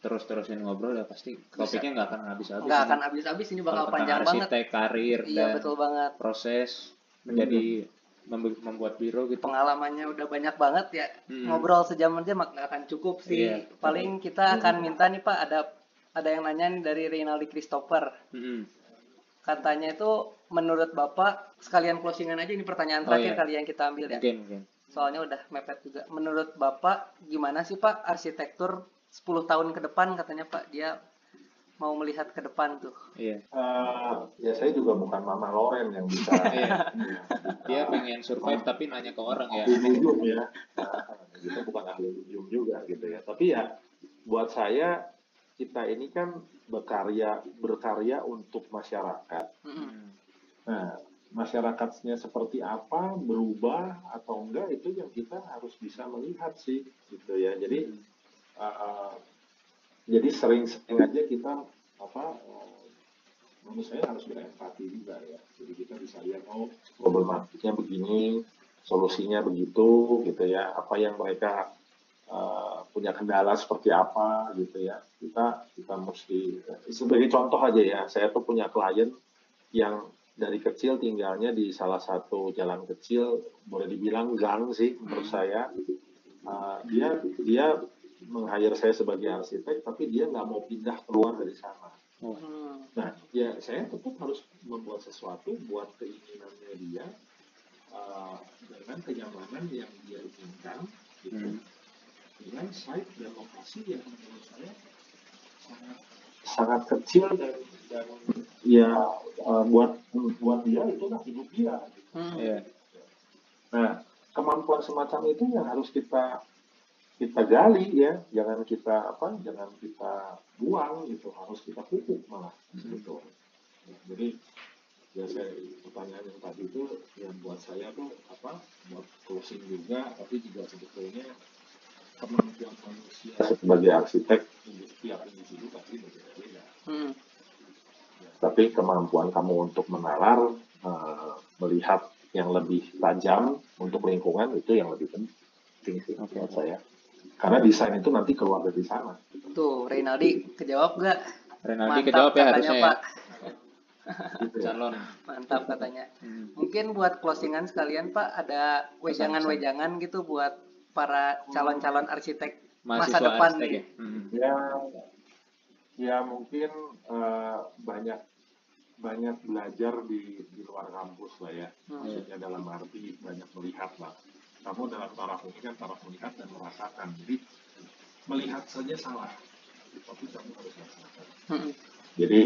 terus-terusin ngobrol ya pasti topiknya nggak akan habis-habis. Nggak akan habis-habis ini bakal panjang banget. arsitek, karir, Iya, dan betul banget. proses menjadi membu- membuat biro gitu. Pengalamannya udah banyak banget ya. Hmm. Ngobrol sejam aja mak- nggak akan cukup sih. Iya. Paling kita akan minta nih Pak ada ada yang nanya nih dari Rinaldi Christopher. Mm-mm. Katanya itu menurut Bapak sekalian closingan aja ini pertanyaan Oh, terakhir iya. kali yang kita ambil ya. Mungkin, mungkin. Soalnya udah mepet juga. Menurut Bapak gimana sih Pak arsitektur 10 tahun ke depan katanya Pak dia mau melihat ke depan tuh. Iya. Uh, ya saya juga bukan Mama Loren yang bisa Iya. Dia pengen survive tapi nanya ke orang ya. ahli medium ya. Nah, kita bukan ahli juga gitu ya. Tapi ya buat saya kita ini kan berkarya berkarya untuk masyarakat. Mm-mm. Hmm. Nah, masyarakatnya seperti apa, berubah atau enggak itu yang kita harus bisa melihat sih gitu ya. Jadi uh, uh, jadi sering-sering aja kita apa uh, menurut saya harus berempati juga ya. Jadi kita bisa lihat oh problematiknya begini, solusinya begitu gitu ya. Apa yang mereka uh, punya kendala seperti apa gitu ya. Kita kita mesti sebagai contoh aja ya. Saya tuh punya klien yang dari kecil tinggalnya di salah satu jalan kecil boleh dibilang gang sih menurut saya Uh, dia dia meng-hire saya sebagai arsitek tapi dia nggak mau pindah keluar dari sana Hmm. nah ya saya tetap harus membuat sesuatu buat keinginannya dia uh, dengan kenyamanan yang dia inginkan gitu Hmm. Dengan site dan lokasi yang menurut saya sangat sangat kecil dan dan ya uh, buat buat dia itu lah hidup dia. Hmm. Iya. Nah kemampuan semacam itu yang harus kita kita gali ya, jangan kita apa, jangan kita buang gitu, harus kita pupuk malah sebetulnya. Ya, jadi ya saya pertanyaan yang tadi itu yang buat saya tuh apa, buat closing juga, tapi juga sebetulnya kemampuan manusia sebagai arsitek setiap individu pasti berbeda-beda. Hmm. Tapi kemampuan kamu untuk menalar, eh, melihat yang lebih tajam untuk lingkungan itu yang lebih penting sih Oke. menurut saya. Karena desain itu nanti keluar dari sana. Tuh Rinaldi kejawab gak? Renaldi kejawab ya harusnya ya. Pak. Gitu ya. Calon. Mantap katanya. Hmm. Mungkin buat closingan sekalian Pak ada wejangan-wejangan gitu buat para calon-calon arsitek masa Mahasiswa depan arsitek nih. ya. Hmm. Ya, ya mungkin eh, banyak banyak belajar di di luar kampus lah ya. Hmm. Maksudnya dalam arti banyak melihat lah. Kamu dalam taraf ini kan taraf melihat dan merasakan. Jadi melihat saja salah, tapi kamu harus merasakan. Hmm. Jadi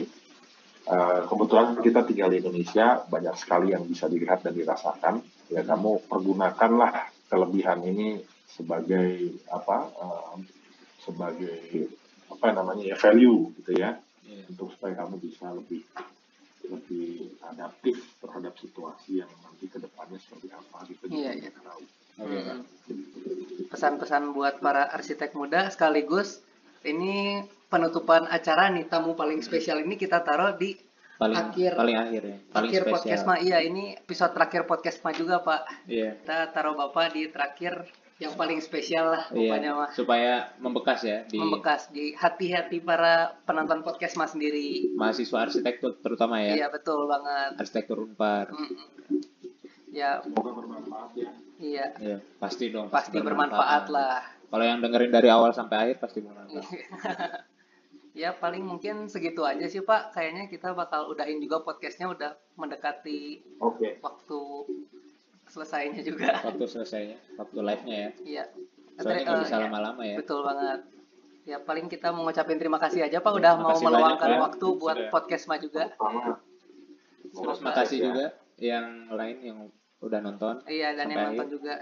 eh, kebetulan kita tinggal di Indonesia, banyak sekali yang bisa dilihat dan dirasakan. Ya kamu pergunakanlah kelebihan ini sebagai apa? eh, sebagai apa namanya ya value gitu ya, Iya. untuk supaya kamu bisa lebih lebih adaptif terhadap situasi yang nanti ke depannya seperti apa gitu. Iya, kita iya. nggak tahu. Hmm. Pesan-pesan buat para arsitek muda sekaligus ini penutupan acara nih tamu paling spesial ini kita taruh di Paling Akhir- paling akhir ya. Paling akhir spesial. podcast mah iya ini episode terakhir podcast mah juga Pak. Iya. Kita taruh Bapak di terakhir yang paling spesial lah pokoknya Iya. mah Supaya membekas ya di membekas di hati-hati para penonton podcast mah sendiri. mahasiswa arsitektur terutama ya. Iya betul banget. Arsitektur Unpar. Mm-mm. Ya, Semoga bermanfaat ya. iya. Ya, pasti dong. Pasti bermanfaat lah. Kalau yang dengerin dari awal sampai akhir pasti bermanfaat. ya paling mungkin segitu aja sih Pak. Kayaknya kita bakal udahin juga podcastnya udah mendekati Oke. waktu selesainya juga. Waktu selesainya, waktu live-nya ya. Iya. Soalnya nggak Eh, bisa iya. lama-lama ya. Betul banget. Ya paling kita mau ngucapin terima kasih aja Pak udah mau meluangkan banyak, waktu buat Sudah. podcast Ma juga. Terus Semoga- makasih ya. juga yang lain yang udah nonton. Iya dan yang nonton akhir. juga.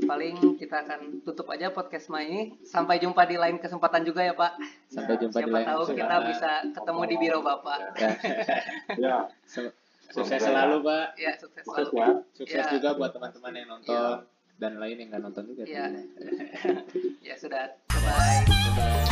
Paling kita akan tutup aja podcast Ma ini. Sampai jumpa di lain kesempatan juga ya Pak. Sampai jumpa di Siapa lain tahu kita kesempatan. bisa ketemu di biro Bapak. Ya. Ya, Sukses ya. selalu, Pak. Ya, sukses selalu. Sukses, sukses ya. juga buat teman-teman yang nonton ya. dan lain yang nggak nonton juga. Ya, ya sudah. Bye. Bye.